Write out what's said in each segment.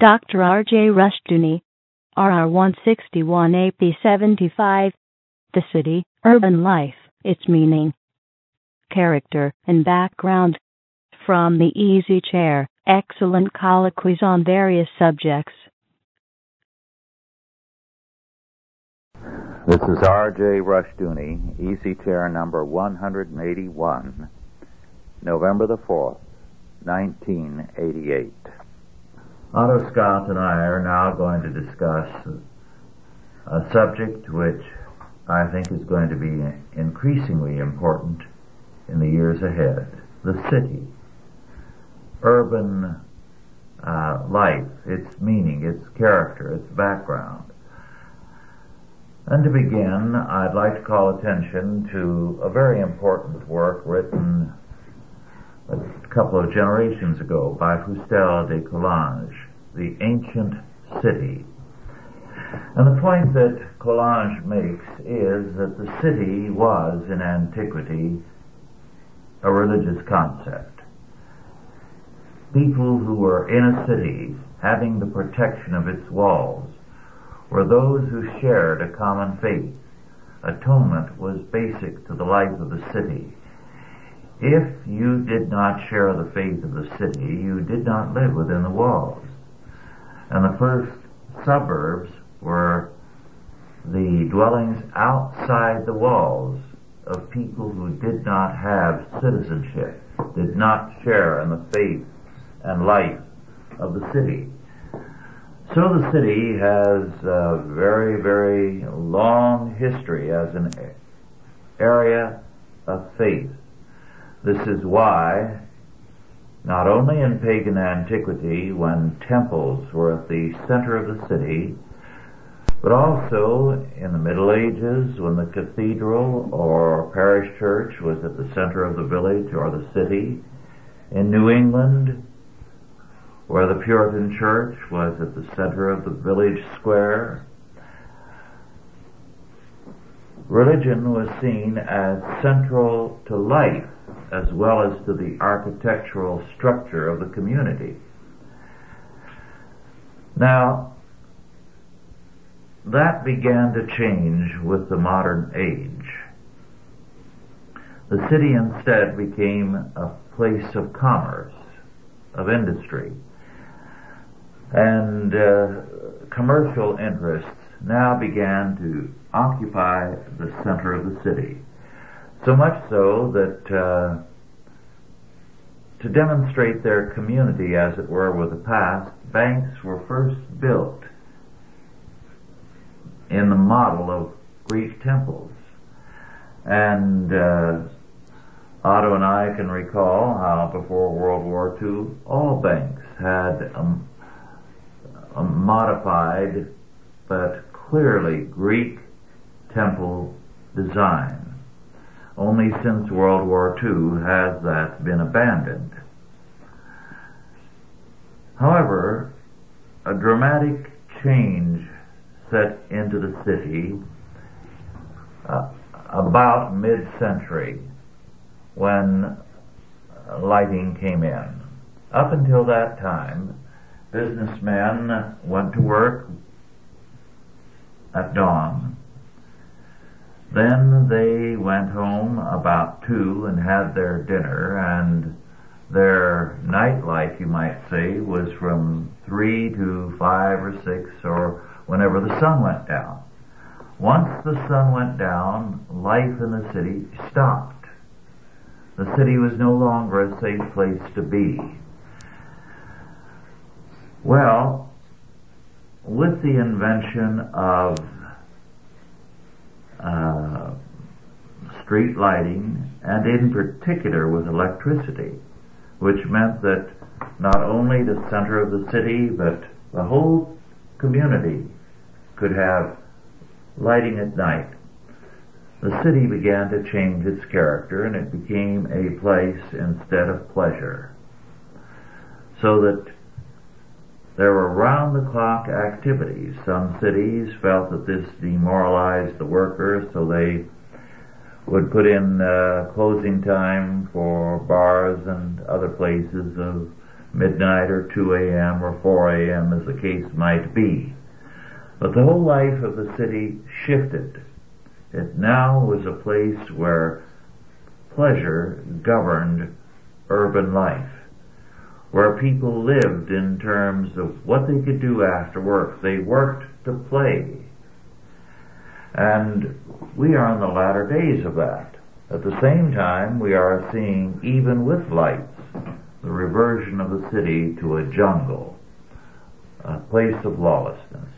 Dr. R.J. Rushdoony, RR 161 AP 75, The City, Urban Life, Its Meaning, Character, and Background. From the Easy Chair, excellent colloquies on various subjects. This is R.J. Rushdoony, Easy Chair number 181, November the 4th, 1988. Otto Scott and I are now going to discuss a subject which I think is going to be increasingly important in the years ahead the city. Urban uh, life, its meaning, its character, its background. And to begin, I'd like to call attention to a very important work written a couple of generations ago by Fustel de Coulanges, The Ancient City. And the point that Coulanges makes is that the city was, in antiquity, a religious concept. People who were in a city, having the protection of its walls, were those who shared a common faith. Atonement was basic to the life of the city. If you did not share the faith of the city, you did not live within the walls. And the first suburbs were the dwellings outside the walls of people who did not have citizenship, did not share in the faith and life of the city. So the city has a very, very long history as an area of faith. This is why, not only in pagan antiquity, when temples were at the center of the city, but also in the Middle Ages, when the cathedral or parish church was at the center of the village or the city, in New England, where the Puritan church was at the center of the village square. Religion was seen as central to life as well as to the architectural structure of the community. Now, that began to change with the modern age. The city instead became a place of commerce, of industry and uh, commercial interests now began to occupy the center of the city. So much so that uh, to demonstrate their community, as it were, with the past, banks were first built in the model of Greek temples. And uh, Otto and I can recall how before World War II, all banks had um, a modified but clearly Greek temple design. Only since World War II has that been abandoned. However, a dramatic change set into the city uh, about mid-century when lighting came in. Up until that time, businessmen went to work at dawn. Then they went home about two and had their dinner and their nightlife, you might say, was from three to five or six or whenever the sun went down. Once the sun went down, life in the city stopped. The city was no longer a safe place to be. Well, with the invention of uh, street lighting, and in particular with electricity, which meant that not only the center of the city, but the whole community could have lighting at night. The city began to change its character and it became a place instead of pleasure. So that there were round the clock activities. Some cities felt that this demoralized the workers, so they would put in uh, closing time for bars and other places of midnight or 2 a.m. or 4 a.m. as the case might be. But the whole life of the city shifted. It now was a place where pleasure governed urban life, where people lived in terms of what they could do after work. They worked to play. And we are in the latter days of that. At the same time, we are seeing, even with lights, the reversion of the city to a jungle, a place of lawlessness.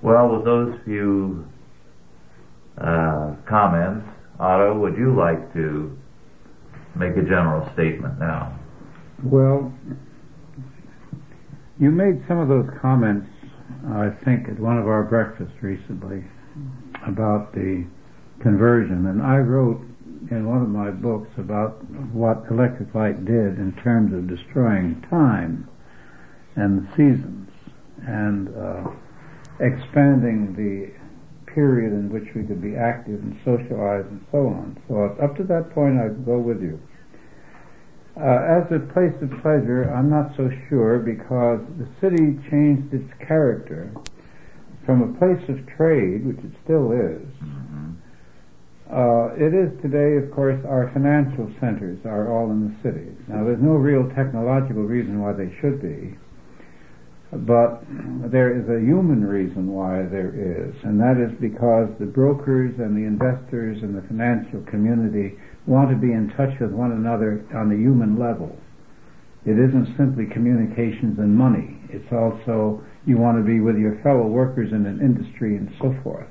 Well, with those few uh, comments, Otto, would you like to make a general statement now? Well, you made some of those comments, I think, at one of our breakfasts recently about the conversion, and I wrote in one of my books about what electric light did in terms of destroying time and seasons and uh, expanding the period in which we could be active and socialize and so on. So up to that point, I'd go with you. Uh, as a place of pleasure, I'm not so sure because the city changed its character from a place of trade, which it still is, uh, it is today, of course, our financial centers are all in the city. Now, there's no real technological reason why they should be, but there is a human reason why there is, and that is because the brokers and the investors and the financial community want to be in touch with one another on the human level. It isn't simply communications and money. It's also you want to be with your fellow workers in an industry and so forth.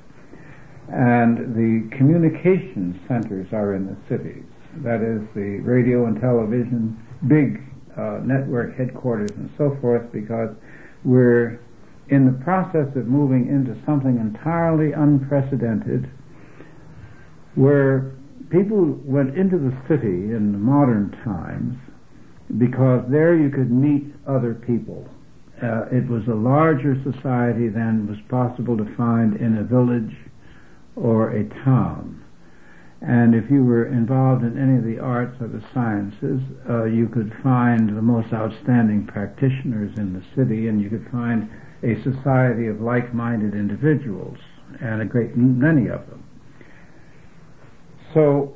And the communication centers are in the cities. That is the radio and television, big uh, network headquarters and so forth because we're in the process of moving into something entirely unprecedented where people went into the city in modern times because there you could meet other people. Uh, it was a larger society than was possible to find in a village or a town. And if you were involved in any of the arts or the sciences, uh, you could find the most outstanding practitioners in the city, and you could find a society of like-minded individuals, and a great many of them. So,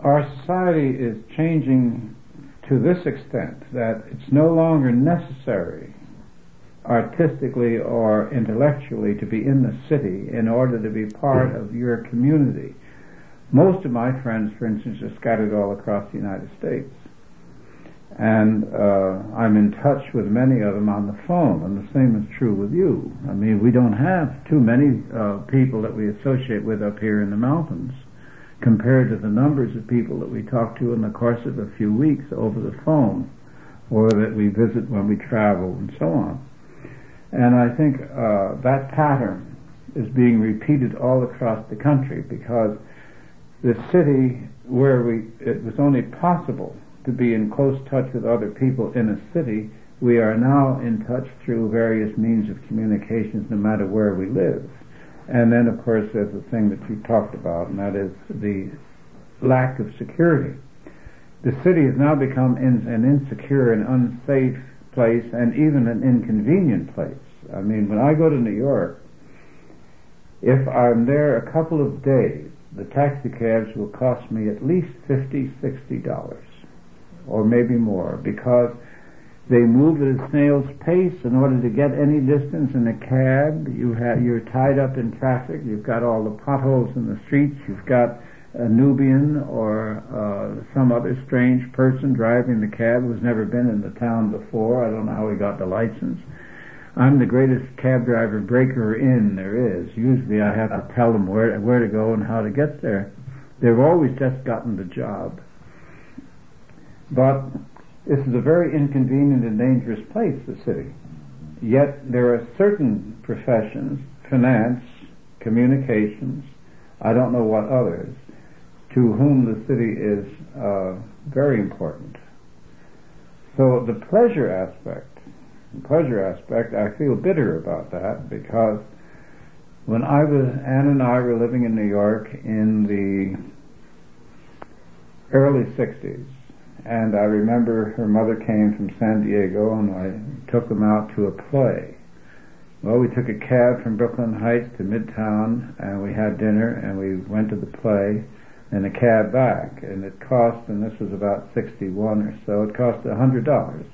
our society is changing to this extent that it's no longer necessary artistically or intellectually to be in the city in order to be part of your community. Most of my friends, for instance, are scattered all across the United States. And uh, I'm in touch with many of them on the phone, and the same is true with you. I mean, we don't have too many uh, people that we associate with up here in the mountains compared to the numbers of people that we talk to in the course of a few weeks over the phone, or that we visit when we travel, and so on. And I think uh, that pattern is being repeated all across the country because the city where we it was only possible to be in close touch with other people in a city, we are now in touch through various means of communications no matter where we live. And then of course there's the thing that you talked about and that is the lack of security. The city has now become in, an insecure and unsafe place and even an inconvenient place. I mean, when I go to New York, if I'm there a couple of days, the taxi cabs will cost me at least fifty, sixty dollars, or maybe more, because they move at a snail's pace in order to get any distance in a cab. You have, you're tied up in traffic. You've got all the potholes in the streets. You've got a Nubian or uh, some other strange person driving the cab who's never been in the town before. I don't know how he got the license. I'm the greatest cab driver breaker in there is. Usually I have to tell them where where to go and how to get there. They've always just gotten the job. But this is a very inconvenient and dangerous place, the city. Yet there are certain professions, finance, communications, I don't know what others, to whom the city is uh, very important. So the pleasure aspect, the pleasure aspect, I feel bitter about that because when I was, Ann and I were living in New York in the early 60s, and I remember her mother came from San Diego, and I took them out to a play. Well, we took a cab from Brooklyn Heights to Midtown, and we had dinner, and we went to the play, and a cab back, and it cost, and this was about 61 or so, it cost a $100.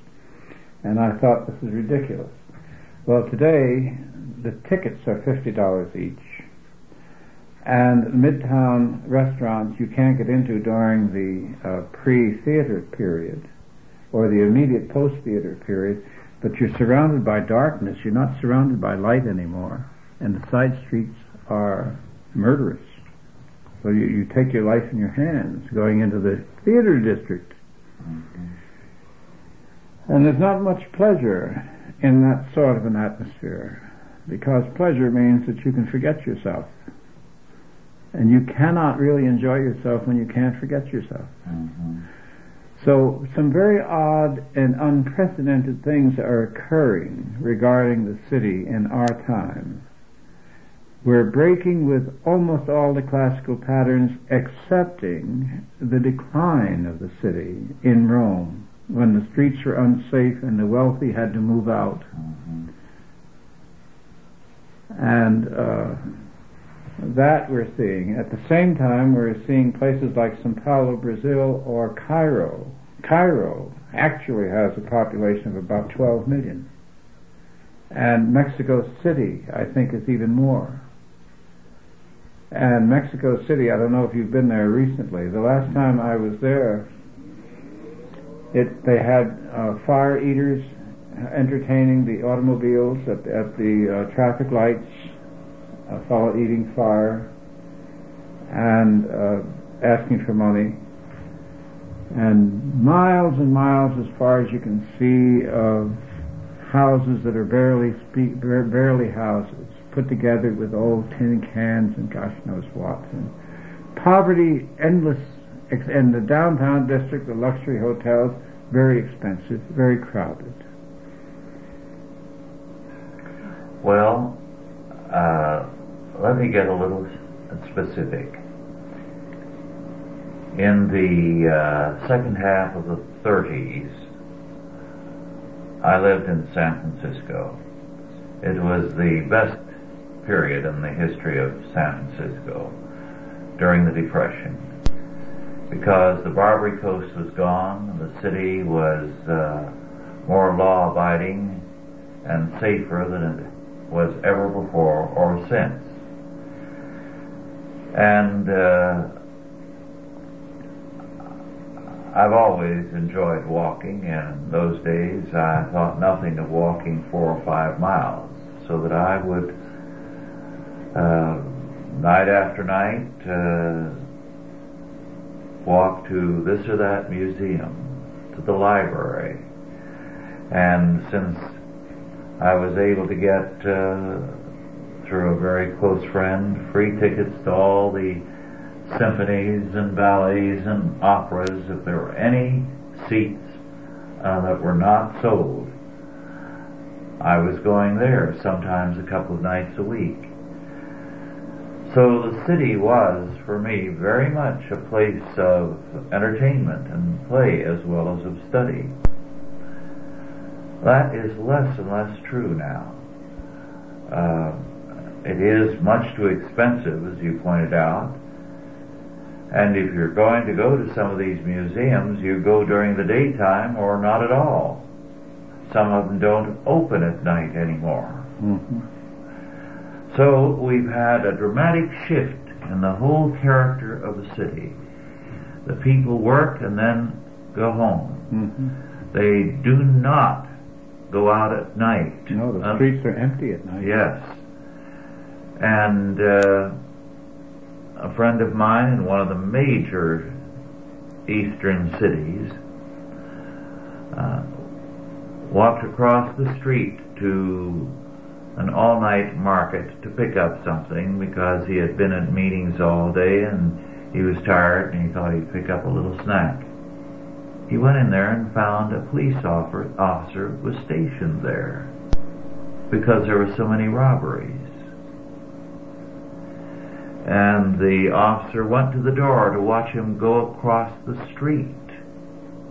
And I thought this is ridiculous. Well, today, the tickets are $50 each. And Midtown restaurants you can't get into during the uh, pre-theater period or the immediate post-theater period but you're surrounded by darkness. You're not surrounded by light anymore. And the side streets are murderous. So you, you take your life in your hands going into the theater district. Mm-hmm. And there's not much pleasure in that sort of an atmosphere because pleasure means that you can forget yourself. And you cannot really enjoy yourself when you can't forget yourself. Mm-hmm. So some very odd and unprecedented things are occurring regarding the city in our time. We're breaking with almost all the classical patterns excepting the decline of the city in Rome when the streets were unsafe and the wealthy had to move out. Mm-hmm. And uh, that we're seeing. At the same time, we're seeing places like Sao Paulo, Brazil, or Cairo. Cairo actually has a population of about 12 million. And Mexico City, I think, is even more. And Mexico City, I don't know if you've been there recently. The last time I was there, it they had uh, fire eaters entertaining the automobiles at, at the uh, traffic lights a fellow eating fire and uh, asking for money. And miles and miles as far as you can see of houses that are barely barely houses, put together with old tin cans and gosh knows what. And poverty, endless, in the downtown district, the luxury hotels, very expensive, very crowded. Well, uh, let me get a little specific. In the uh, second half of the 30s, I lived in San Francisco. It was the best period in the history of San Francisco during the Depression because the Barbary Coast was gone, the city was uh, more law abiding and safer than it was ever before or since. And uh, I've always enjoyed walking, and in those days I thought nothing of walking four or five miles, so that I would, uh, night after night, uh, walk to this or that museum, to the library. And since I was able to get uh, through a very close friend, free tickets to all the symphonies and ballets and operas. If there were any seats uh, that were not sold, I was going there sometimes a couple of nights a week. So the city was, for me, very much a place of entertainment and play as well as of study. That is less and less true now. Uh, it is much too expensive, as you pointed out. And if you're going to go to some of these museums, you go during the daytime or not at all. Some of them don't open at night anymore. Mm-hmm. So we've had a dramatic shift in the whole character of the city. The people work and then go home. Mm-hmm. They do not go out at night. No, the streets are empty at night. Yes and uh, a friend of mine in one of the major eastern cities uh, walked across the street to an all-night market to pick up something because he had been at meetings all day and he was tired and he thought he'd pick up a little snack. He went in there and found a police officer was stationed there because there were so many robberies and the officer went to the door to watch him go across the street.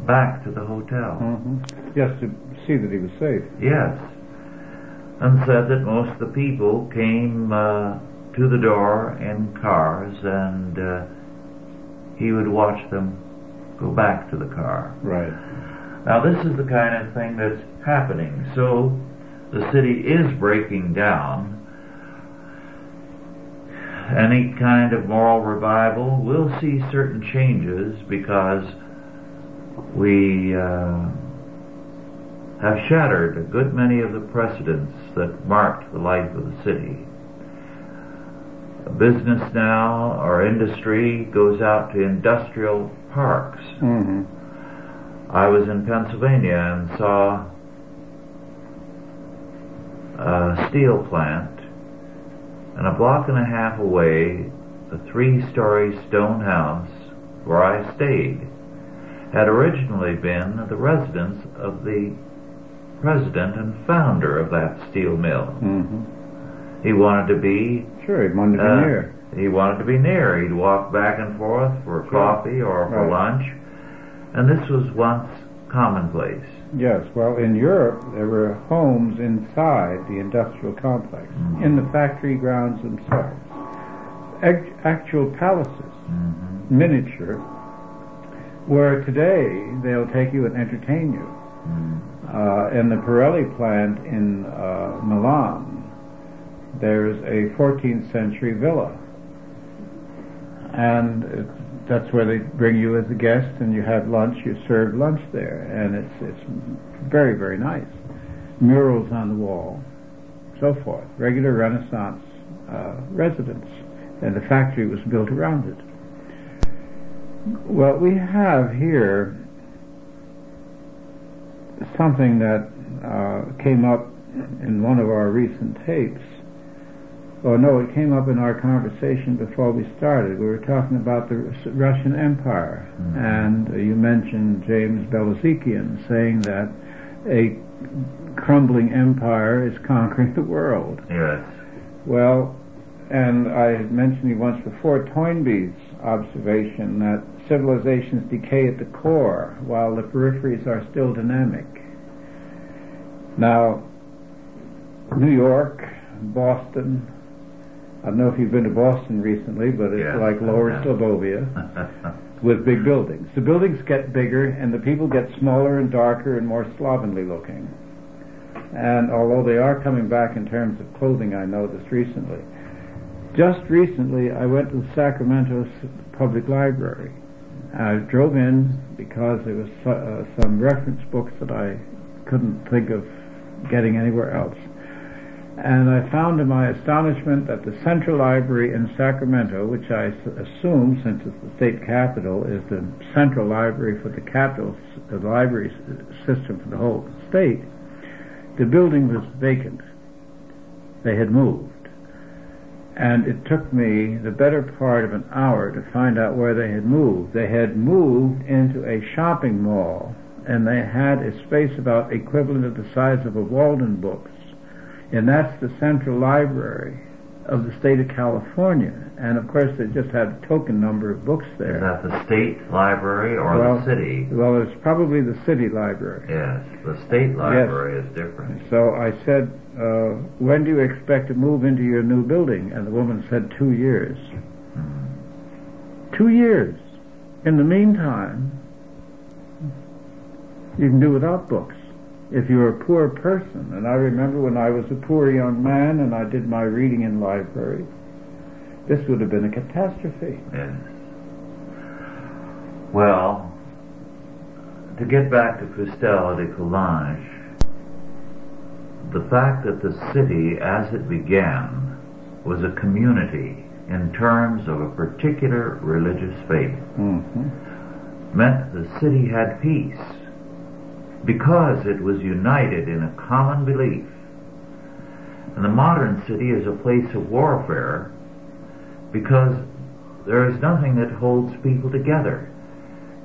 back to the hotel. hmm Just to see that he was safe. Yes. And said that most of the people came uh, to the door in cars and uh, he would watch them go back to the car. Right. Now this is the kind of thing that's happening. So the city is breaking down. Any kind of moral revival will see certain changes because we uh, have shattered a good many of the precedents that marked the life of the city. Business now or industry goes out to industrial parks. hmm I was in Pennsylvania and saw a steel plant, and a block and a half away, the three-story stone house where I stayed had originally been the residence of the president and founder of that steel mill. hmm He wanted to be Sure, he wanted to be uh, near. He wanted to be near. He'd walk back and forth for coffee or for Right. lunch, and this was once commonplace. Yes, well, in Europe, there were homes inside the industrial complex, Mhm. in the factory grounds themselves. Act- actual palaces, hmm miniature, where today they'll take you and entertain you. Mm. Uh, in the Pirelli plant in uh, Milan, there's a 14th century villa. And it, that's where they bring you as a guest and you have lunch, you serve lunch there. And it's, it's very, very nice. Murals on the wall, so forth. Regular Renaissance uh, residence. And the factory was built around it. Well, we have here something that uh, came up in one of our recent tapes. Oh no, it came up in our conversation before we started. We were talking about the Russian Empire, Mhm. and uh, you mentioned James Belazikian saying that a crumbling empire is conquering the world. Yes. Well, and I had mentioned you once before Toynbee's observation that civilizations decay at the core while the peripheries are still dynamic. Now, New York, Boston, I don't know if you've been to Boston recently, but it's Yes, like Lower have. Slobovia with big buildings. The buildings get bigger and the people get smaller and darker and more slovenly looking. And although they are coming back in terms of clothing, I noticed recently. Just recently, I went to the Sacramento Public Library. I drove in because there was uh, some reference books that I couldn't think of getting anywhere else. And I found to my astonishment that the Central Library in Sacramento, which I assume, since it's the state capital, is the central library for the capital, the library system for the whole state, the building was vacant. They had moved. And it took me the better part of an hour to find out where they had moved. They had moved into a shopping mall, and they had a space about equivalent of the size of a Walden Books. And that's the central library of the state of California. And of course, they just had a token number of books there. Is that the state library or Well- the city? Well, it's probably the city library. Yes, the state library is different. So I said, uh, when do you expect to move into your new building? And the woman said, two years. Mm. Two years. In the meantime, you can do without books. If you're a poor person, and I remember when I was a poor young man and I did my reading in libraries, this would have been a catastrophe. Yes. Well, to get back to Fustel de Coulanges, the fact that the city as it began was a community in terms of a particular religious faith hmm meant the city had peace because it was united in a common belief. And the modern city is a place of warfare because there is nothing that holds people together.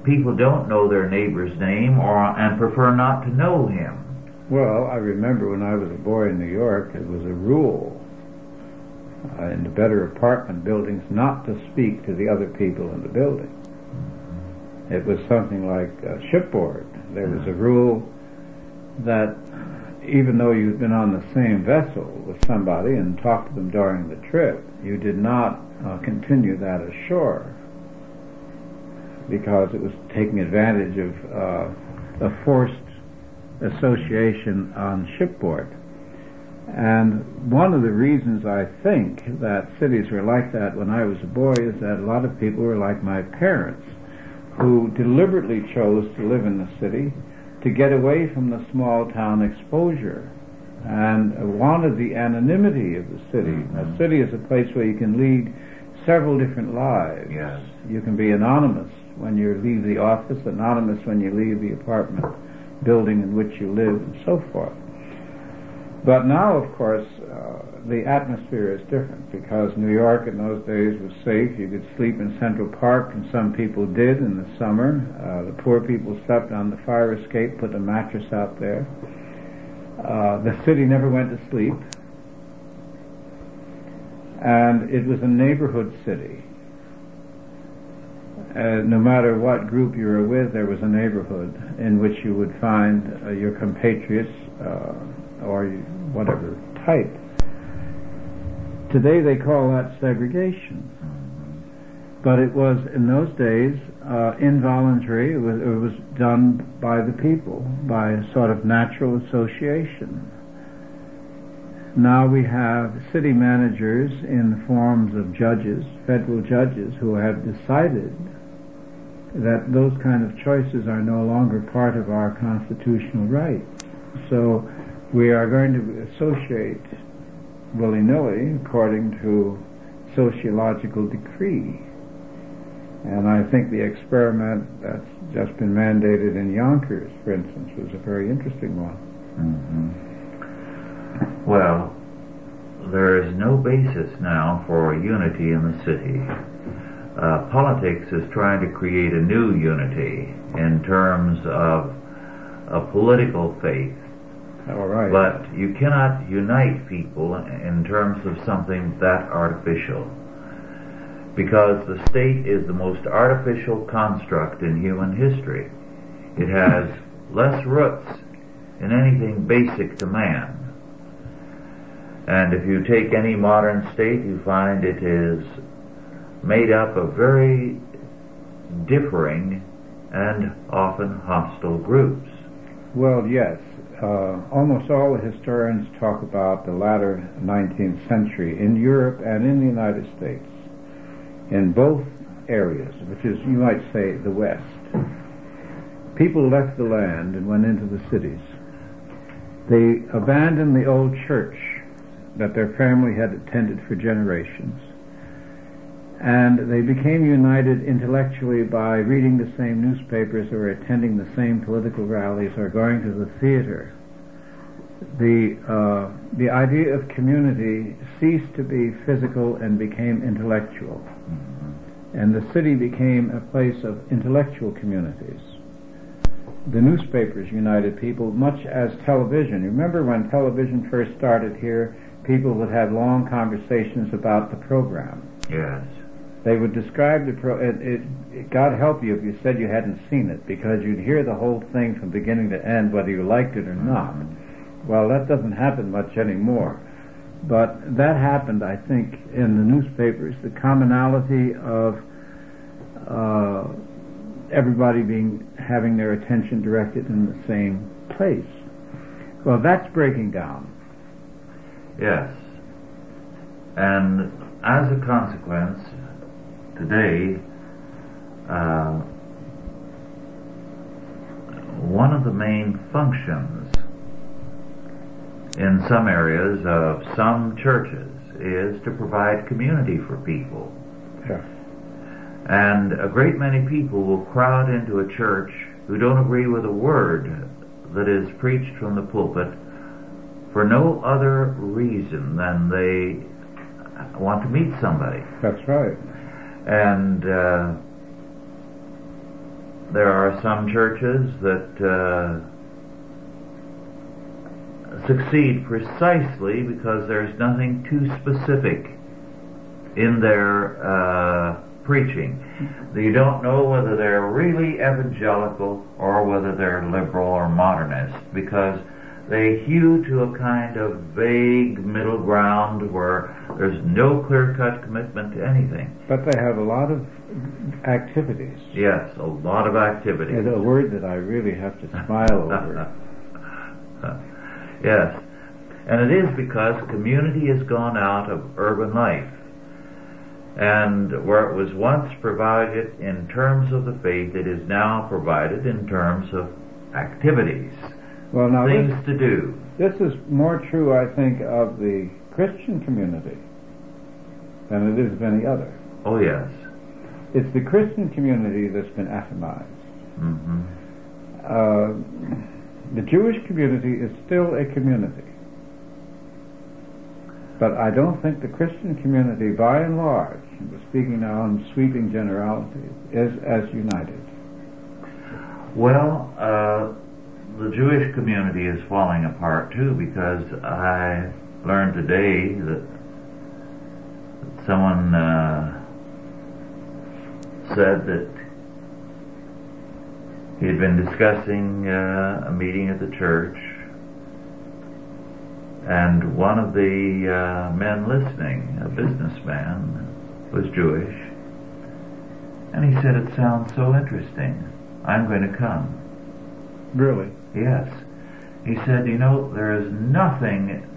People don't know their neighbor's name or and prefer not to know him. Well, I remember when I was a boy in New York, it was a rule uh, in the better apartment buildings not to speak to the other people in the building. It was something like shipboard. There was a rule that even though you'd been on the same vessel with somebody and talked to them during the trip, you did not uh, continue that ashore because it was taking advantage of uh, a forced association on shipboard. And one of the reasons I think that cities were like that when I was a boy is that a lot of people were like my parents, who deliberately chose to live in the city to get away from the small town exposure and wanted the anonymity of the city. Mm-hmm. A city is a place where you can lead several different lives. Yes. You can be anonymous when you leave the office, anonymous when you leave the apartment building in which you live, and so forth. But now, of course, uh, the atmosphere is different because New York in those days was safe. You could sleep in Central Park, and some people did in the summer. Uh, the poor people slept on the fire escape, put a mattress out there. Uh, the city never went to sleep, and it was a neighborhood city. Uh, no matter what group you were with, there was a neighborhood in which you would find uh, your compatriots uh, or whatever type. Today they call that segregation. But it was, in those days, uh, involuntary. It was, it was done by the people, by a sort of natural association. Now we have city managers in the forms of judges, federal judges, who have decided that those kind of choices are no longer part of our constitutional rights. So we are going to associate willy-nilly according to sociological decree. And I think the experiment that's just been mandated in Yonkers, for instance, was a very interesting one. Mm-hmm. Well, there is no basis now for unity in the city. Uh, politics is trying to create a new unity in terms of a political faith all right. But you cannot unite people in terms of something that artificial. Because the state is the most artificial construct in human history. It has less roots in anything basic to man. And if you take any modern state, you find it is made up of very differing and often hostile groups. Well, yes uh, almost all the historians talk about the latter 19th century in Europe and in the United States, in both areas, which is, you might say, the West. People left the land and went into the cities. They abandoned the old church that their family had attended for generations and they became united intellectually by reading the same newspapers or attending the same political rallies or going to the theater. The, uh, the idea of community ceased to be physical and became intellectual. And the city became a place of intellectual communities. The newspapers united people much as television. Remember when television first started here, people would have long conversations about the program. Yes they would describe the pro. It, it, it, God help you if you said you hadn't seen it, because you'd hear the whole thing from beginning to end, whether you liked it or not. Well, that doesn't happen much anymore. But that happened, I think, in the newspapers. The commonality of uh, everybody being having their attention directed in the same place. Well, that's breaking down. Yes. And as a consequence, today, uh, one of the main functions in some areas of some churches is to provide community for people. Yeah. And a great many people will crowd into a church who don't agree with a word that is preached from the pulpit for no other reason than they want to meet somebody. That's right. And uh, there are some churches that uh, succeed precisely because there's nothing too specific in their uh, preaching. You don't know whether they're really evangelical or whether they're liberal or modernist because they hew to a kind of vague middle ground where there's no clear-cut commitment to anything. But they have a lot of activities. Yes, a lot of activities. It's a word that I really have to smile over. yes. And it is because community has gone out of urban life. And where it was once provided in terms of the faith, it is now provided in terms of activities. Well, now things this, to do. This is more true, I think, of the Christian community than it is of any other. Oh, yes. It's the Christian community that's been atomized. Mm-hmm. Uh, the Jewish community is still a community. But I don't think the Christian community, by and large, speaking now in sweeping generalities, is as united. Well, uh, the Jewish community is falling apart too because I learned today that someone uh, said that he had been discussing uh, a meeting at the church and one of the uh, men listening, a businessman, was Jewish. And he said, it sounds so interesting. I'm going to come. Really? Yes. He said, you know, there is nothing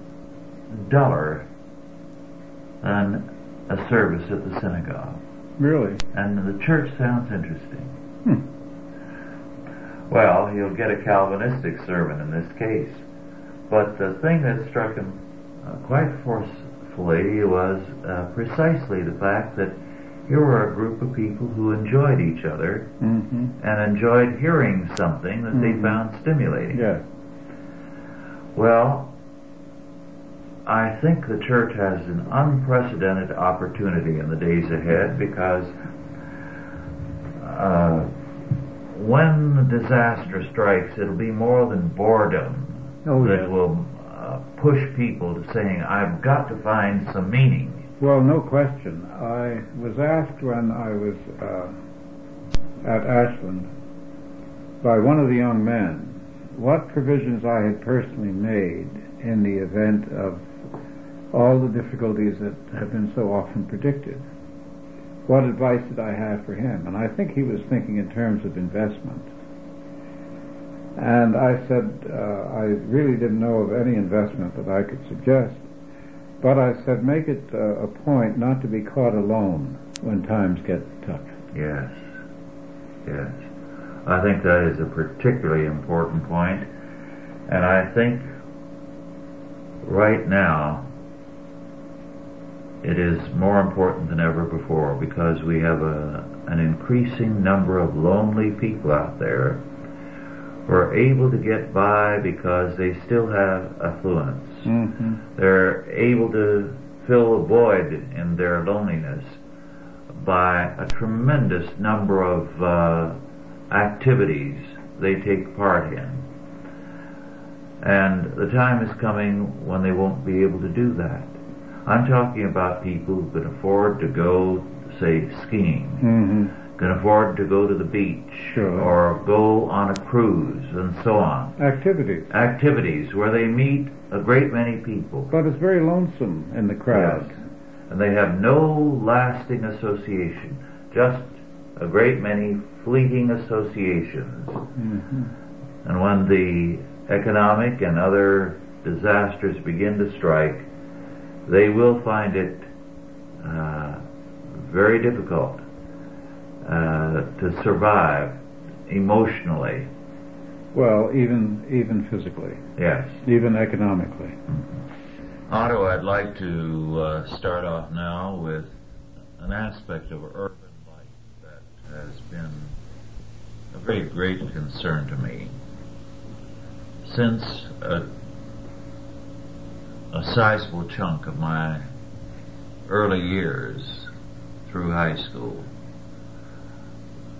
duller than a service at the synagogue. Really? And the church sounds interesting. Hmm. Well, he'll get a Calvinistic sermon in this case. But the thing that struck him uh, quite forcefully was uh, precisely the fact that here were a group of people who enjoyed each other mm-hmm. and enjoyed hearing something that mm-hmm. they found stimulating. Yeah. Well, I think the church has an unprecedented opportunity in the days ahead because uh, when the disaster strikes, it'll be more than boredom oh, that yes. will uh, push people to saying, I've got to find some meaning. Well, no question. I was asked when I was uh, at Ashland by one of the young men what provisions I had personally made in the event of all the difficulties that have been so often predicted. What advice did I have for him? And I think he was thinking in terms of investment. And I said uh, I really didn't know of any investment that I could suggest. But I said, make it uh, a point not to be caught alone when times get tough. Yes, yes. I think that is a particularly important point, and I think right now it is more important than ever before because we have a, an increasing number of lonely people out there who are able to get by because they still have affluence. Mm-hmm. They're able to fill a void in their loneliness by a tremendous number of uh, activities they take part in. And the time is coming when they won't be able to do that. I'm talking about people who can afford to go, say, skiing, mm-hmm. can afford to go to the beach, sure. or go on a cruise, and so on. Activities. Activities where they meet a great many people. But it's very lonesome in the crowd. Yes. And they have no lasting association, just a great many fleeting associations. Mm-hmm. And when the economic and other disasters begin to strike, they will find it uh, very difficult uh, to survive emotionally. Well, even even physically. Yes. Even economically. Mm-hmm. Otto, I'd like to uh, start off now with an aspect of urban life that has been a very great concern to me. Since a a sizable chunk of my early years through high school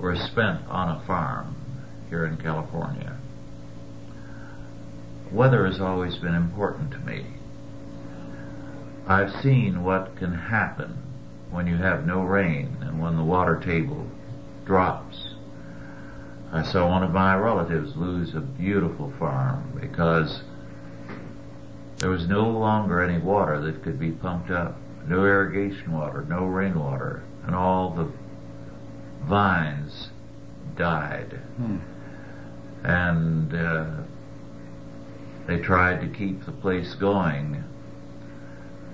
were spent on a farm here in California. Weather has always been important to me. I've seen what can happen when you have no rain and when the water table drops. I saw one of my relatives lose a beautiful farm because there was no longer any water that could be pumped up. No irrigation water, no rainwater, and all the vines died. Hmm. And uh, they tried to keep the place going.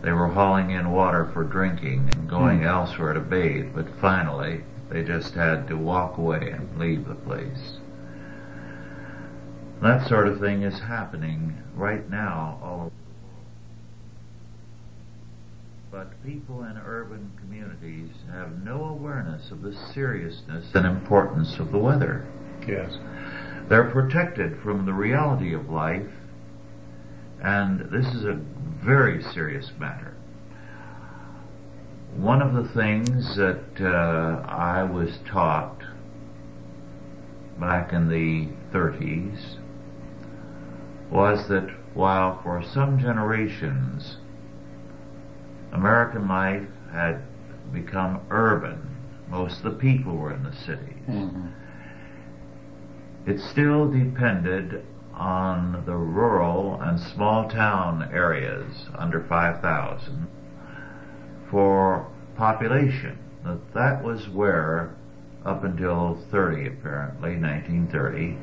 They were hauling in water for drinking and going Hmm. elsewhere to bathe, but finally they just had to walk away and leave the place. That sort of thing is happening right now all over. But people in urban communities have no awareness of the seriousness and importance of the weather. Yes. They're protected from the reality of life, and this is a very serious matter. One of the things that uh, I was taught back in the 30s was that while for some generations American life had become urban, most of the people were in the cities hmm it still depended on the rural and small town areas under 5,000 for population. That that was where, up until 30 apparently, 1930,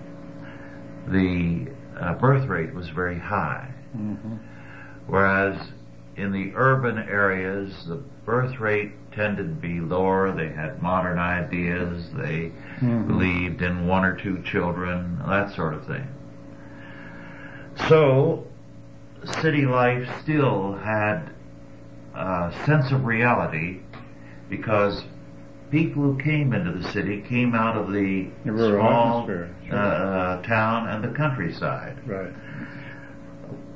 the uh, birth rate was very high. hmm Whereas in the urban areas, the birth rate tended to be lower. They had modern ideas. They Mhm. believed in one or two children, that sort of thing. So, city life still had a sense of reality because people who came into the city came out of the, The rural small uh, sure. uh, town and the countryside. Right.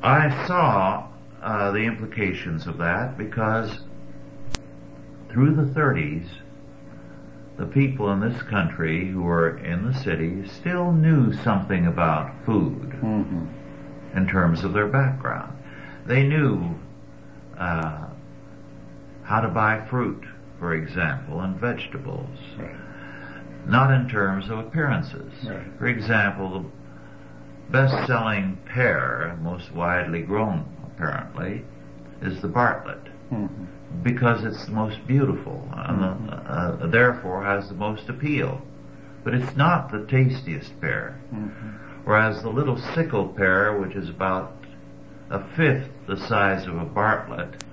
I saw uh, the implications of that because through the 30s, the people in this country who were in the city still knew something about food hmm in terms of their background. They knew uh, how to buy fruit, for example, and vegetables, Right. not in terms of appearances. Right. For example, the best-selling pear, most widely grown apparently, is the Bartlett hmm because it's the most beautiful and Mhm. uh, therefore has the most appeal. But it's not the tastiest pear. hmm Whereas the little sickle pear, which is about a fifth the size of a Bartlett,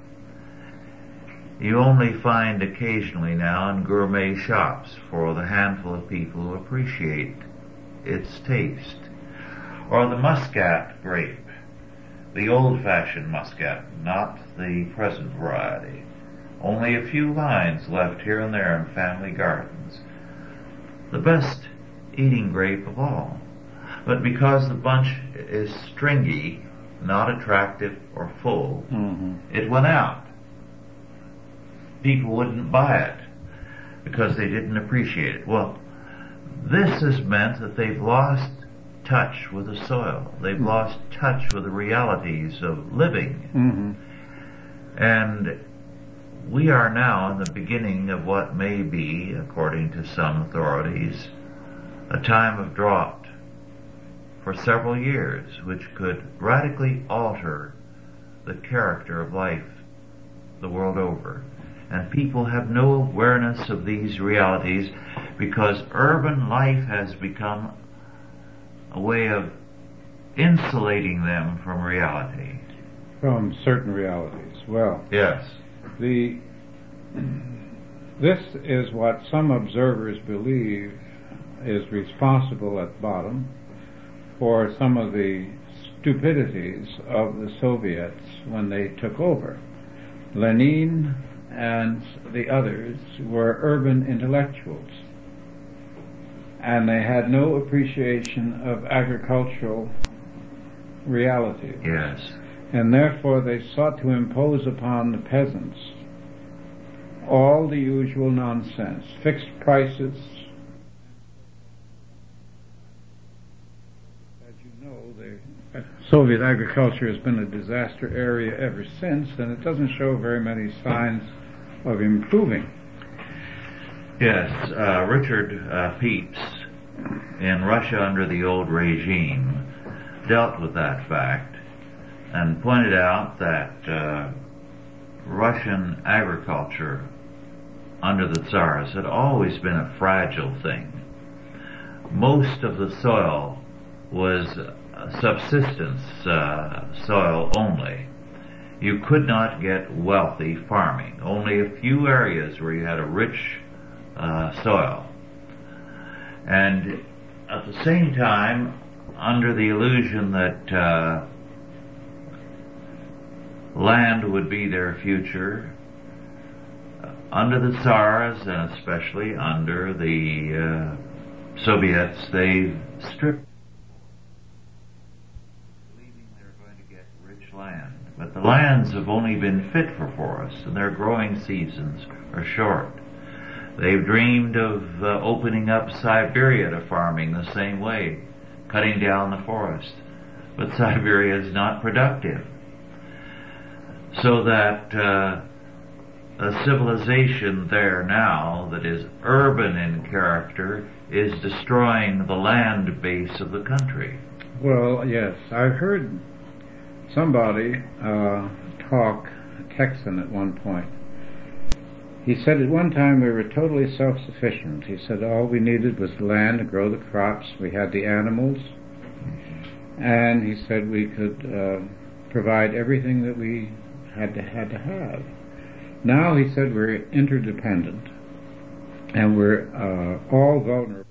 you only find occasionally now in gourmet shops for the handful of people who appreciate its taste. Or the muscat grape, the old-fashioned muscat, not the present variety. Only a few lines left here and there in family gardens. The best eating grape of all. But because the bunch is stringy, not attractive or full, hmm it went out. People wouldn't buy it because they didn't appreciate it. Well, this has meant that they've lost touch with the soil. They've lost touch with the realities of living. hmm And we are now in the beginning of what may be, according to some authorities, a time of drought for several years, which could radically alter the character of life the world over. And people have no awareness of these realities because urban life has become a way of insulating them from reality. From certain realities. Well, Yes. the this is what some observers believe is responsible at bottom for some of the stupidities of the Soviets when they took over. Lenin and the others were urban intellectuals and they had no appreciation of agricultural realities Yes. and therefore they sought to impose upon the peasants all the usual nonsense, fixed prices. As you know, the Soviet agriculture has been a disaster area ever since, and it doesn't show very many signs of improving. Yes, uh, Richard uh, Pipes in Russia under the old regime dealt with that fact and pointed out that uh, Russian agriculture under the Tsars had always been a fragile thing. Most of the soil was subsistence uh, soil only. You could not get wealthy farming. Only a few areas where you had a rich uh, soil. And at the same time, under the illusion that uh, land would be their future, under the Tsars and especially under the uh, Soviets, they stripped, believing they're going to get rich land. But the lands have only been fit for forests, and their growing seasons are short. They've dreamed of uh, opening up Siberia to farming the same way, cutting down the forest. But Siberia is not productive. So that uh, a civilization there now that is urban in character is destroying the land base of the country. Well, yes, I've heard somebody uh, talk Texan at one point he said at one time we were totally self-sufficient. He said all we needed was land to grow the crops. We had the animals, and he said we could uh, provide everything that we had to had to have. Now he said we're interdependent, and we're uh, all vulnerable.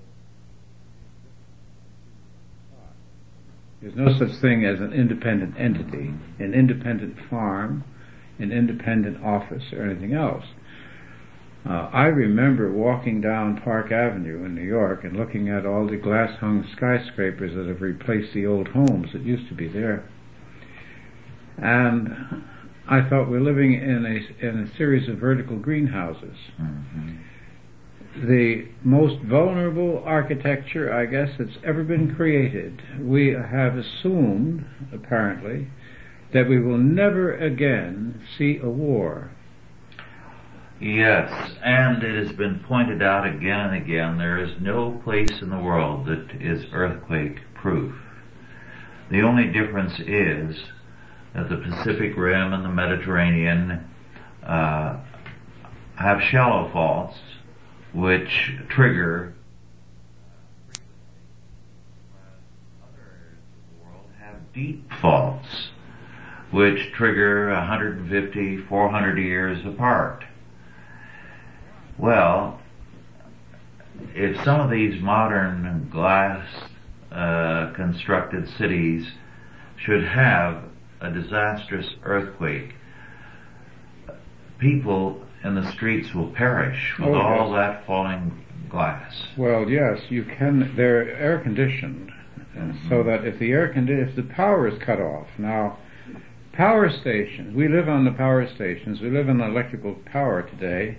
There's no such thing as an independent entity, an independent farm, an independent office, or anything else. Uh, I remember walking down Park Avenue in New York and looking at all the glass hung skyscrapers that have replaced the old homes that used to be there. And I thought we're living in a, in a series of vertical greenhouses. Mm-hmm. The most vulnerable architecture, I guess, that's ever been created. We have assumed, apparently, that we will never again see a war Yes, and it has been pointed out again and again, there is no place in the world that is earthquake proof. The only difference is that the Pacific Rim and the Mediterranean uh, have shallow faults which trigger deep faults which trigger 150, 400 years apart. Well, if some of these modern glass uh, constructed cities should have a disastrous earthquake, people in the streets will perish with oh, all yes. that falling glass. Well, yes, you can. They're air conditioned, mm-hmm. so that if the air condi- if the power is cut off now. Power stations. We live on the power stations. We live on electrical power today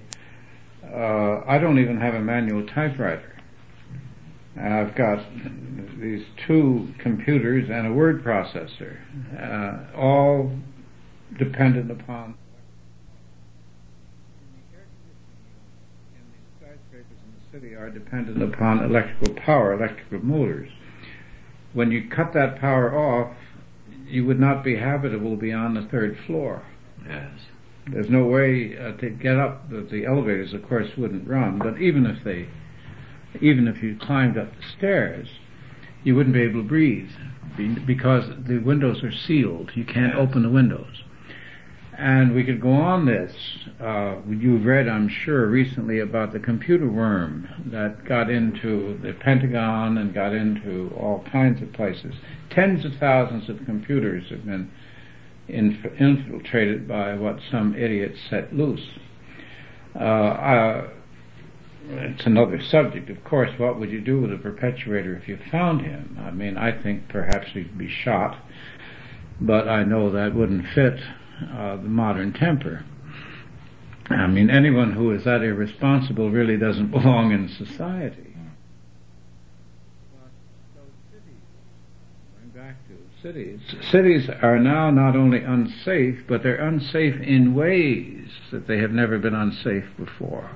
uh, I don't even have a manual typewriter. I've got these two computers and a word processor, uh, all dependent upon. The skyscrapers in the city are dependent upon electrical power, electrical motors. When you cut that power off, you would not be habitable beyond the third floor. Yes. There's no way uh, to get up. The, the elevators, of course, wouldn't run. But even if they, even if you climbed up the stairs, you wouldn't be able to breathe because the windows are sealed. You can't open the windows. And we could go on this. Uh, you've read, I'm sure, recently about the computer worm that got into the Pentagon and got into all kinds of places. Tens of thousands of computers have been infiltrated by what some idiot set loose. Uh, uh, it's another subject, of course. What would you do with a perpetuator if you found him? I mean, I think perhaps he'd be shot, but I know that wouldn't fit uh, the modern temper. I mean, anyone who is that irresponsible really doesn't belong in society. Going back to cities. Cities are now not only unsafe, but they're unsafe in ways that they have never been unsafe before.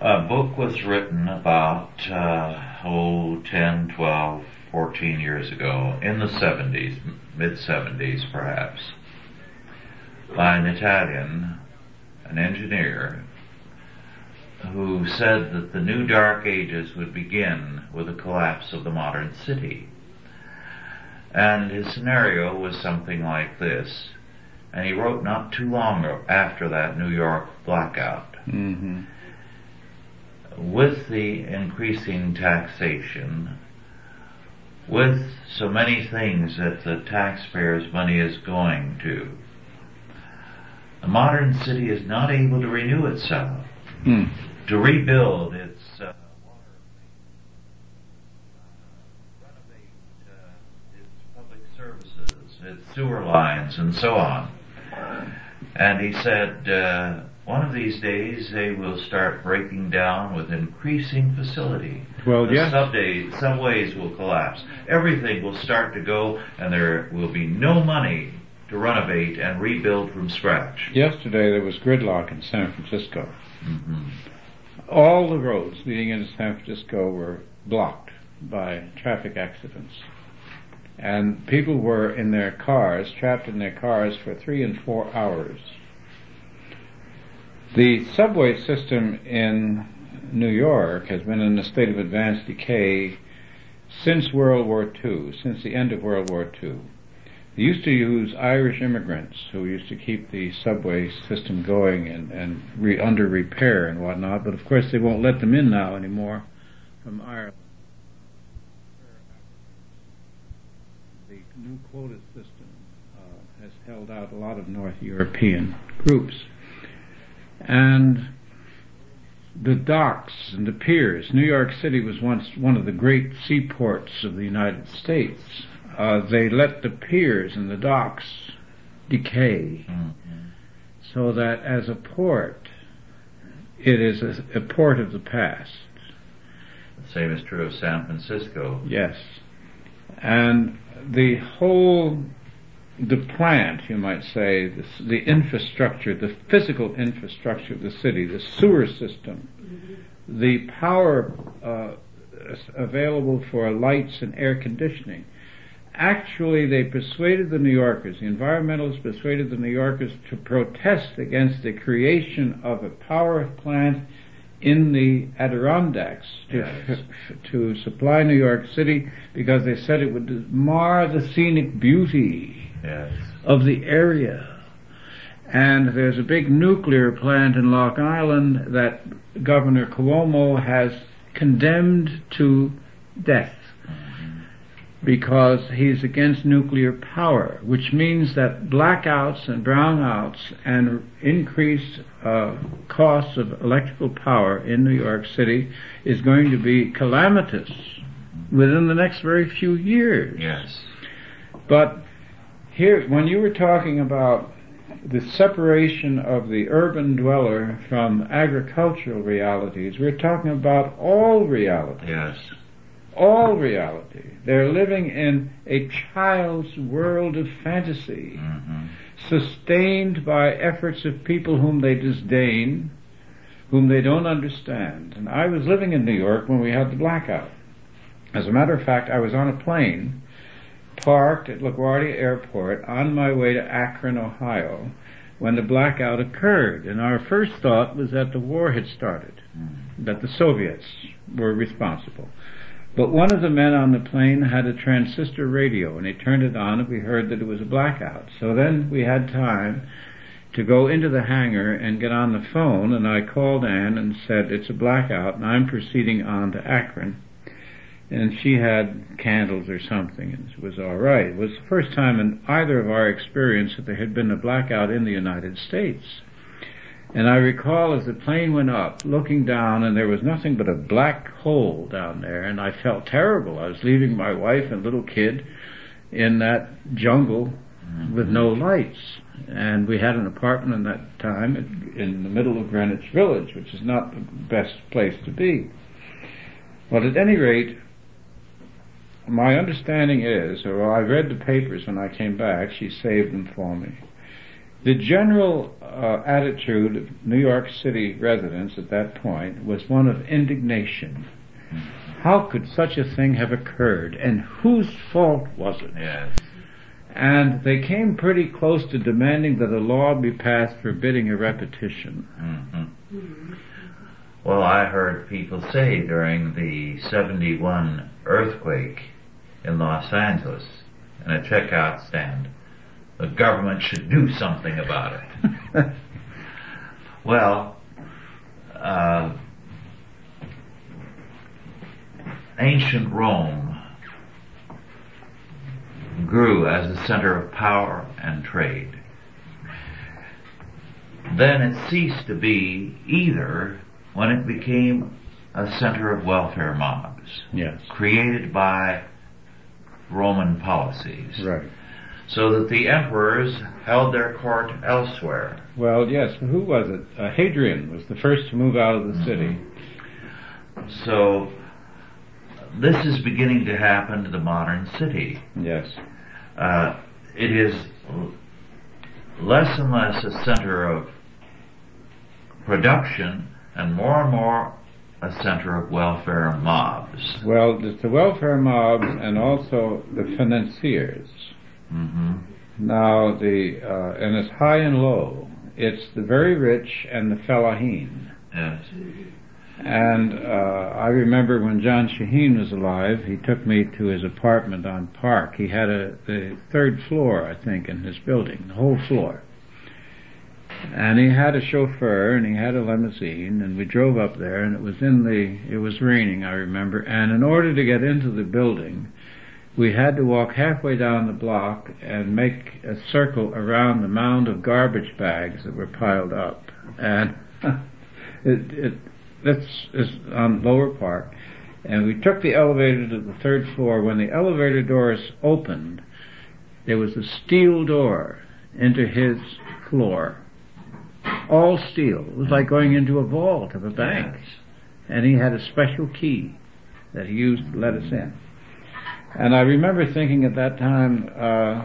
A book was written about, uh, oh, 10, 12, 14 years ago, in the 70s, mid 70s perhaps, by an Italian, an engineer, who said that the new dark ages would begin with the collapse of the modern city. And his scenario was something like this. And he wrote not too long after that New York blackout. Mm-hmm. With the increasing taxation, with so many things that the taxpayers' money is going to, the modern city is not able to renew itself, Mm. to rebuild its uh, water, uh, renovate uh, its public its sewer lines, and so on. And he said, uh, one of these days they will start breaking down with increasing facility. Well, the yes. subway, subways will collapse. Everything will start to go, and there will be no money to renovate and rebuild from scratch. Yesterday there was gridlock in San Francisco. hmm All the roads leading into San Francisco were blocked by traffic accidents. And people were in their cars, trapped in their cars for three and four hours. The subway system in New York has been in a state of advanced decay since World War II, since the end of World War II. They used to use Irish immigrants who used to keep the subway system going and, and re, under repair and whatnot, but of course they won't let them in now anymore from Ireland. New quota system uh, has held out a lot of North European groups. And the docks and the piers. New York City was once one of the great seaports of the United States. Uh, they let the piers and the docks decay hmm so that as a port, it is a, a port of the past. The same is true of San Francisco. Yes. And the whole, the plant, you might say, the, the infrastructure, the physical infrastructure of the city, the sewer system, the power uh, available for lights and air conditioning. Actually, they persuaded the New Yorkers, the environmentalists persuaded the New Yorkers to protest against the creation of a power plant in the Adirondacks to, Yes. to supply New York City because they said it would mar the scenic beauty Yes. of the area. And there's a big nuclear plant in Long Island that Governor Cuomo has condemned to death because he's against nuclear power, which means that blackouts and brownouts and increased uh, costs of electrical power in New York City is going to be calamitous within the next very few years. Yes. But here, when you were talking about the separation of the urban dweller from agricultural realities, we're talking about all realities. Yes. All reality. They're living in a child's world of fantasy, hmm sustained by efforts of people whom they disdain, whom they don't understand. And I was living in New York when we had the blackout. As a matter of fact, I was on a plane parked at LaGuardia Airport on my way to Akron, Ohio, when the blackout occurred. And our first thought was that the war had started, that the Soviets were responsible. But one of the men on the plane had a transistor radio and he turned it on and we heard that it was a blackout. So then we had time to go into the hangar and get on the phone and I called Ann and said it's a blackout and I'm proceeding on to Akron and she had candles or something, and it was all right. It was the first time in either of our experience that there had been a blackout in the United States. And I recall as the plane went up, looking down, and there was nothing but a black hole down there, and I felt terrible. I was leaving my wife and little kid in that jungle with no lights. And we had an apartment in that time in the middle of Greenwich Village, which is not the best place to be. But at any rate, my understanding is, or I read the papers when I came back, she saved them for me. The general uh, attitude of New York City residents at that point was one of indignation. How could such a thing have occurred, and whose fault was it? Yes. And they came pretty close to demanding that a law be passed forbidding a repetition. hmm Well, I heard people say during the 71 earthquake in Los Angeles in a checkout stand, the government should do something about it. well, uh, ancient Rome grew as the center of power and trade. Then it ceased to be either when it became a center of welfare mobs Yes. created by Roman policies. Right. So that the emperors held their court elsewhere. Well, yes. Who was it? Uh, Hadrian was the first to move out of the city. So this is beginning to happen to the modern city. Yes. Uh, it is less and less a center of production and more and more a center of welfare mobs. Well, there's the welfare mobs and also the financiers. Hmm Now, the uh, and it's high and low. It's the very rich and the fellaheen. Yes. And uh, I remember when John Shaheen was alive, he took me to his apartment on Park. He had a the third floor, I think, in his building, the whole floor. And he had a chauffeur and he had a limousine and we drove up there and it was in the it was raining, I remember, and in order to get into the building, we had to walk halfway down the block and make a circle around the mound of garbage bags that were piled up. And it, it this is on Lower Park, and we took the elevator to the third floor. When the elevator doors opened, there was a steel door into his floor, all steel. It was like going into a vault of a bank, Yes. and he had a special key that he used to let us in. And I remember thinking at that time uh,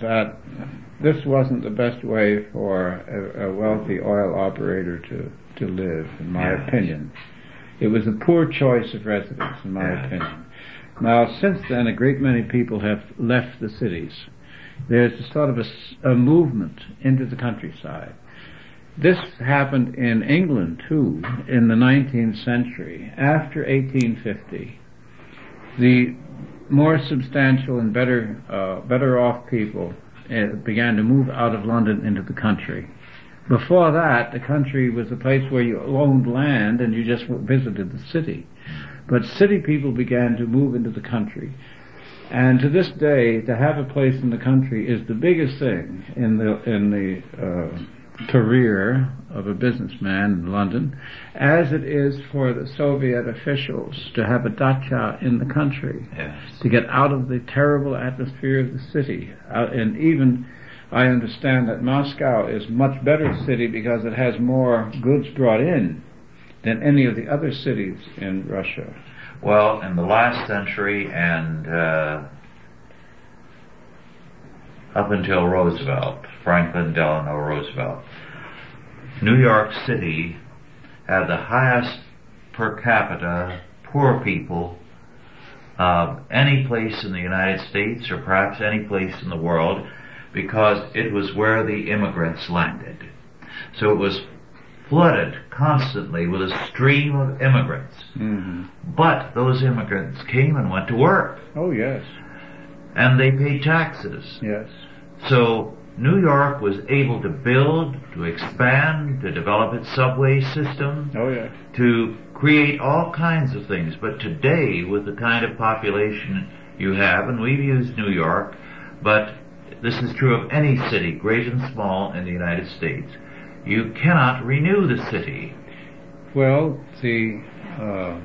that this wasn't the best way for a, a wealthy oil operator to, to live, in my Yes. opinion. It was a poor choice of residence, in my Yes. opinion. Now, since then, a great many people have left the cities. There's a sort of a movement into the countryside. This happened in England too in the 19th century. After 1850, the more substantial and better uh, better off people uh, began to move out of London into the country. Before that, the country was a place where you owned land and you just visited the city. But city people began to move into the country. And to this day, to have a place in the country is the biggest thing in the in the uh, career of a businessman in London, as it is for the Soviet officials to have a dacha in the country Yes. to get out of the terrible atmosphere of the city. Uh, and even I understand that Moscow is much better city because it has more goods brought in than any of the other cities in Russia. Well, in the last century and uh, up until Roosevelt, Franklin Delano Roosevelt, New York City had the highest per capita poor people of any place in the United States or perhaps any place in the world because it was where the immigrants landed. So it was flooded constantly with a stream of immigrants. Mm-hmm. But those immigrants came and went to work, Oh yes, and they paid taxes. yes. So New York was able to build, to expand, to develop its subway system, Oh yes. to create all kinds of things. But today, with the kind of population you have, and we've used New York, but this is true of any city, great and small, in the United States, you cannot renew the city. Well, the uh,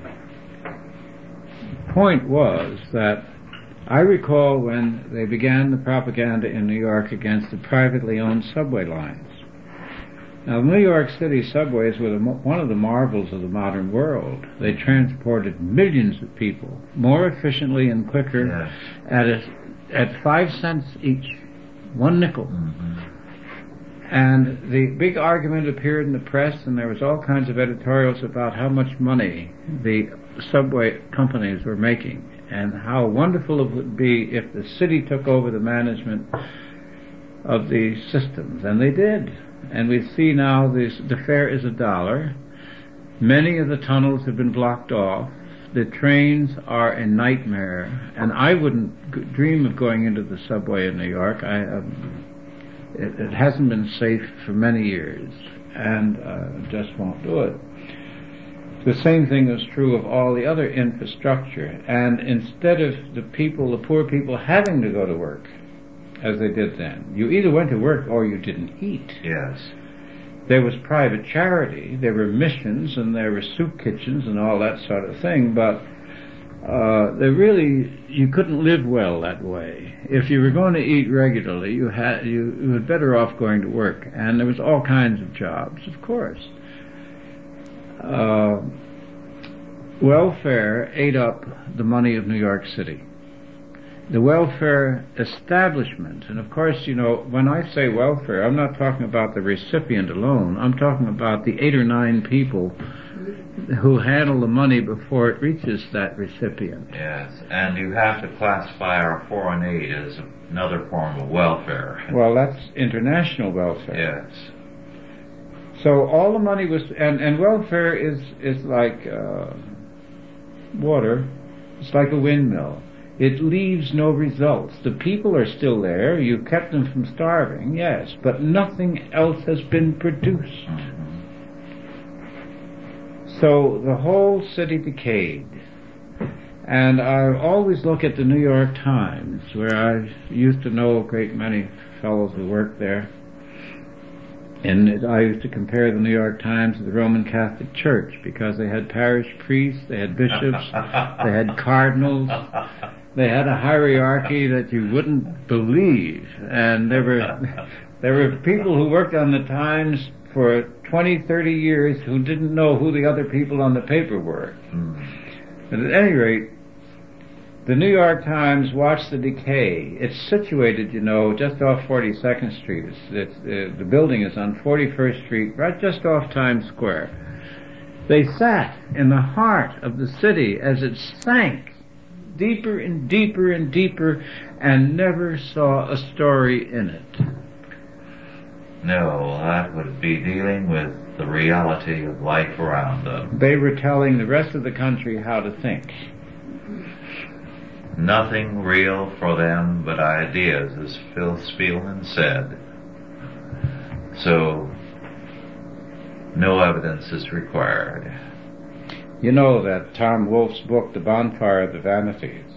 point was that I recall when they began the propaganda in New York against the privately owned subway lines. Now, New York City subways were the, one of the marvels of the modern world. They transported millions of people more efficiently and quicker Yes. at a, at five cents each, one nickel. Mhm. And the big argument appeared in the press, and there was all kinds of editorials about how much money the subway companies were making, and how wonderful it would be if the city took over the management of the systems, and they did. And we see now this, the fare is a dollar. Many of the tunnels have been blocked off. The trains are a nightmare, and I wouldn't g- dream of going into the subway in New York. I, um, it, it hasn't been safe for many years, and uh, just won't do it. The same thing is true of all the other infrastructure, and instead of the people, the poor people, having to go to work, as they did then, you either went to work or you didn't eat. Yes. There was private charity, there were missions, and there were soup kitchens and all that sort of thing, but uh, they really you couldn't live well that way. If you were going to eat regularly, you had you, you were better off going to work, and there was all kinds of jobs, of course. Uh, welfare ate up the money of New York City. The welfare establishment, and of course, you know, when I say welfare, I'm not talking about the recipient alone. I'm talking about the eight or nine people who handle the money before it reaches that recipient. Yes. And you have to classify our foreign aid as another form of welfare. Well, that's international welfare. Yes. So all the money was, and, and welfare is, is like uh, water. It's like a windmill. It leaves no results. The people are still there. You kept them from starving, yes, but nothing else has been produced. Mhm. So the whole city decayed. And I always look at the New York Times, where I used to know a great many fellows who worked there. And it, I used to compare the New York Times to the Roman Catholic Church because they had parish priests, they had bishops, they had cardinals, they had a hierarchy that you wouldn't believe. And there were, there were people who worked on the Times for 20, 30 years who didn't know who the other people on the paper were. Mm. But at any rate, the New York Times watched the decay. It's situated, you know, just off 42nd Street. It's, it's, uh, the building is on 41st Street, right just off Times Square. They sat in the heart of the city as it sank deeper and deeper and deeper and never saw a story in it. No, that would be dealing with the reality of life around them. They were telling the rest of the country how to think. Nothing real for them but ideas, as Phil Spielman said. So, no evidence is required. You know that Tom Wolfe's book, The Bonfire of the Vanities,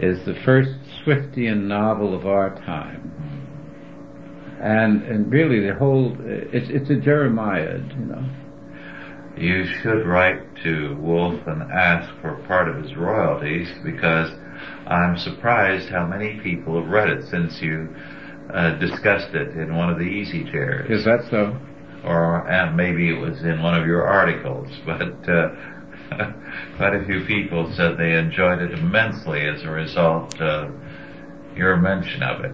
is the first Swiftian novel of our time. And, and really the whole, it's, it's a Jeremiah, you know. You should write to Wolfe and ask for part of his royalties because I'm surprised how many people have read it since you uh, discussed it in one of the easy chairs. Is that so? or and maybe it was in one of your articles, but uh, quite a few people said they enjoyed it immensely as a result of your mention of it.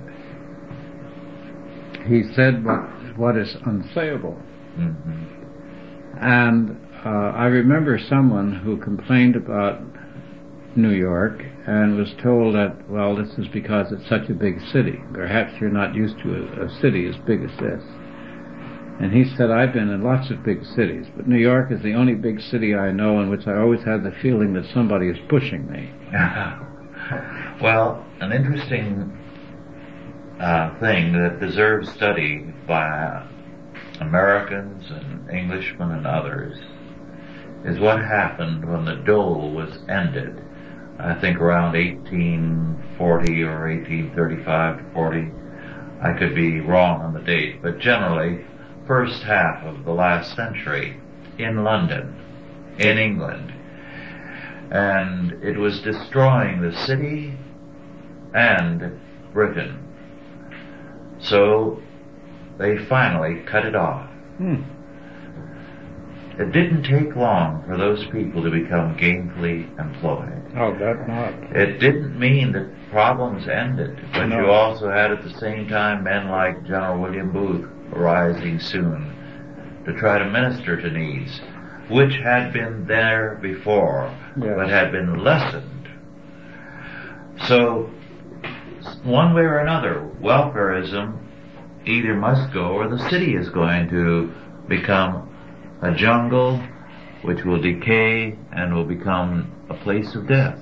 He said what, what is unsayable. hmm And uh, I remember someone who complained about New York and was told that, well, this is because it's such a big city. Perhaps you're not used to a, a city as big as this. And he said, I've been in lots of big cities, but New York is the only big city I know in which I always have the feeling that somebody is pushing me. well, an interesting uh, thing that deserves study by Americans and Englishmen and others is what happened when the dole was ended. I think around 1840 or 1835 to 40. I could be wrong on the date, but generally first half of the last century in London, in England. And it was destroying the city and Britain. So they finally cut it off. Hmm. It didn't take long for those people to become gainfully employed. Oh, that not. It didn't mean that problems ended, but No. you also had at the same time men like General William Booth arising soon to try to minister to needs, which had been there before, Yes. but had been lessened. So, one way or another, welfareism either must go or the city is going to become a jungle which will decay and will become a place of death.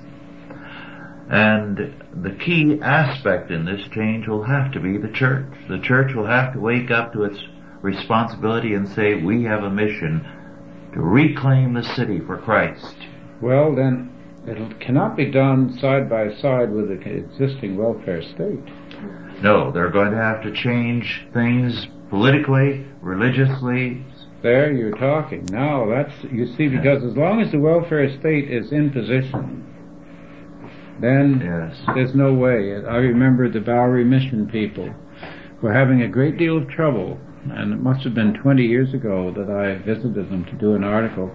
And the key aspect in this change will have to be the church. The church will have to wake up to its responsibility and say, we have a mission to reclaim the city for Christ. Well, then, it cannot be done side by side with the existing welfare state. No, they're going to have to change things politically, religiously. There you're talking. Now, that's, you see, because as long as the welfare state is in position, then Yes. there's no way. I remember the Bowery Mission people were having a great deal of trouble, and it must have been 20 years ago that I visited them to do an article,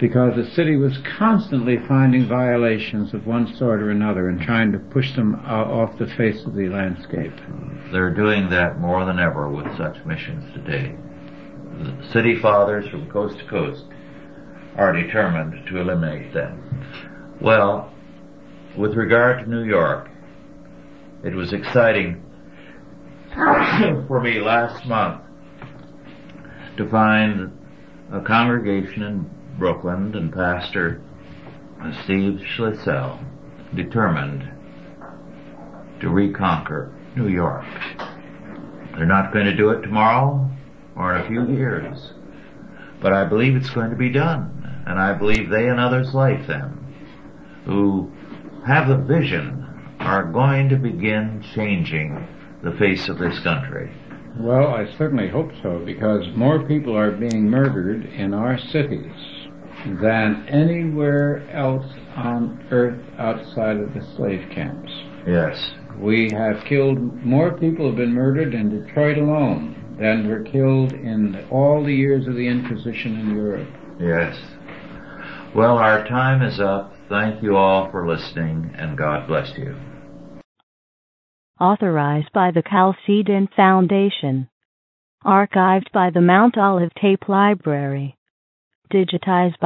because the city was constantly finding violations of one sort or another and trying to push them off the face of the landscape. They're doing that more than ever with such missions today. The city fathers from coast to coast are determined to eliminate them. Well, with regard to New York, it was exciting for me last month to find a congregation in Brooklyn and Pastor Steve Schlissel determined to reconquer New York. They're not going to do it tomorrow or in a few years, but I believe it's going to be done, and I believe they and others like them who have the vision are going to begin changing the face of this country. Well, I certainly hope so, because more people are being murdered in our cities than anywhere else on earth outside of the slave camps. Yes. We have killed, more people have been murdered in Detroit alone than were killed in all the years of the Inquisition in Europe. Yes. Well, our time is up. Thank you all for listening, and God bless you. Authorized by the Chalcedon Foundation. Archived by the Mount Olive Tape Library. Digitized